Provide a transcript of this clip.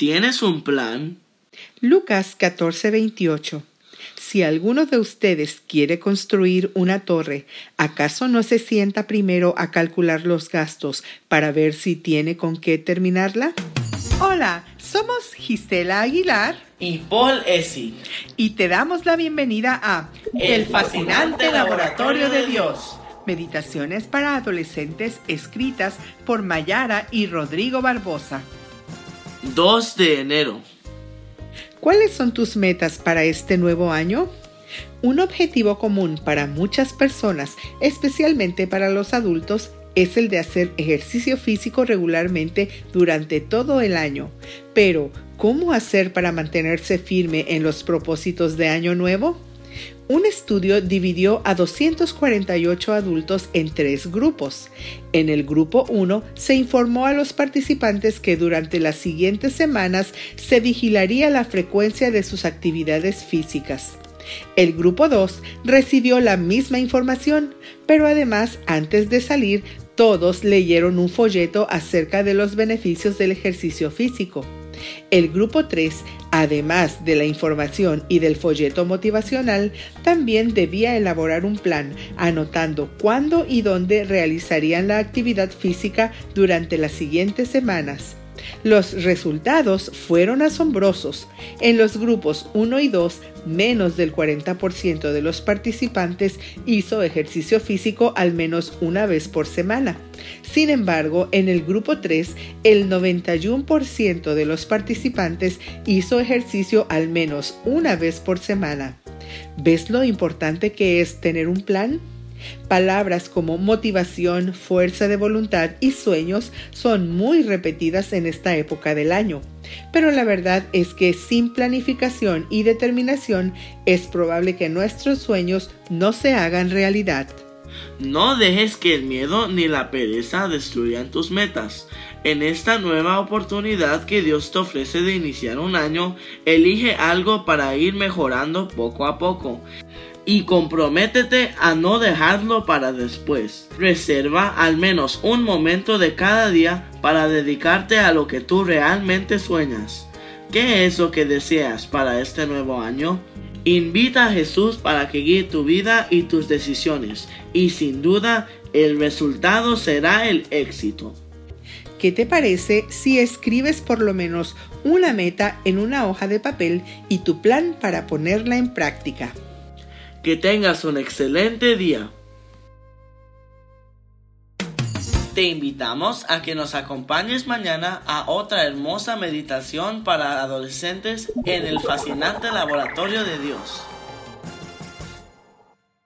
¿Tienes un plan? Lucas 14:28 Si alguno de ustedes quiere construir una torre, ¿acaso no se sienta primero a calcular los gastos para ver si tiene con qué terminarla? Hola, somos Gisela Aguilar Y Paul Essi. y te damos la bienvenida a El fascinante laboratorio de Dios. Meditaciones para adolescentes escritas por Mayara y Rodrigo Barbosa. 2 de enero. ¿Cuáles son tus metas para este nuevo año? Un objetivo común para muchas personas, especialmente para los adultos, es el de hacer ejercicio físico regularmente durante todo el año. Pero, ¿cómo hacer para mantenerse firme en los propósitos de año nuevo? Un estudio dividió a 248 adultos en tres grupos. En el grupo 1 se informó a los participantes que durante las siguientes semanas se vigilaría la frecuencia de sus actividades físicas. El grupo 2 recibió la misma información, pero además antes de salir todos leyeron un folleto acerca de los beneficios del ejercicio físico. El grupo 3, además de la información y del folleto motivacional, también debía elaborar un plan, anotando cuándo y dónde realizarían la actividad física durante las siguientes semanas. Los resultados fueron asombrosos. En los grupos 1 y 2, menos del 40% de los participantes hizo ejercicio físico al menos una vez por semana. Sin embargo, en el grupo 3, el 91% de los participantes hizo ejercicio al menos una vez por semana. ¿Ves lo importante que es tener un plan? Palabras como motivación, fuerza de voluntad y sueños son muy repetidas en esta época del año. Pero la verdad es que sin planificación y determinación es probable que nuestros sueños no se hagan realidad. No dejes que el miedo ni la pereza destruyan tus metas. En esta nueva oportunidad que Dios te ofrece de iniciar un año, elige algo para ir mejorando poco a poco. Y comprométete a no dejarlo para después. Reserva al menos un momento de cada día para dedicarte a lo que tú realmente sueñas. ¿Qué es lo que deseas para este nuevo año? Invita a Jesús para que guíe tu vida y tus decisiones, y sin duda el resultado será el éxito. ¿Qué te parece si escribes por lo menos una meta en una hoja de papel y tu plan para ponerla en práctica? Que tengas un excelente día. Te invitamos a que nos acompañes mañana a otra hermosa meditación para adolescentes en el fascinante laboratorio de Dios.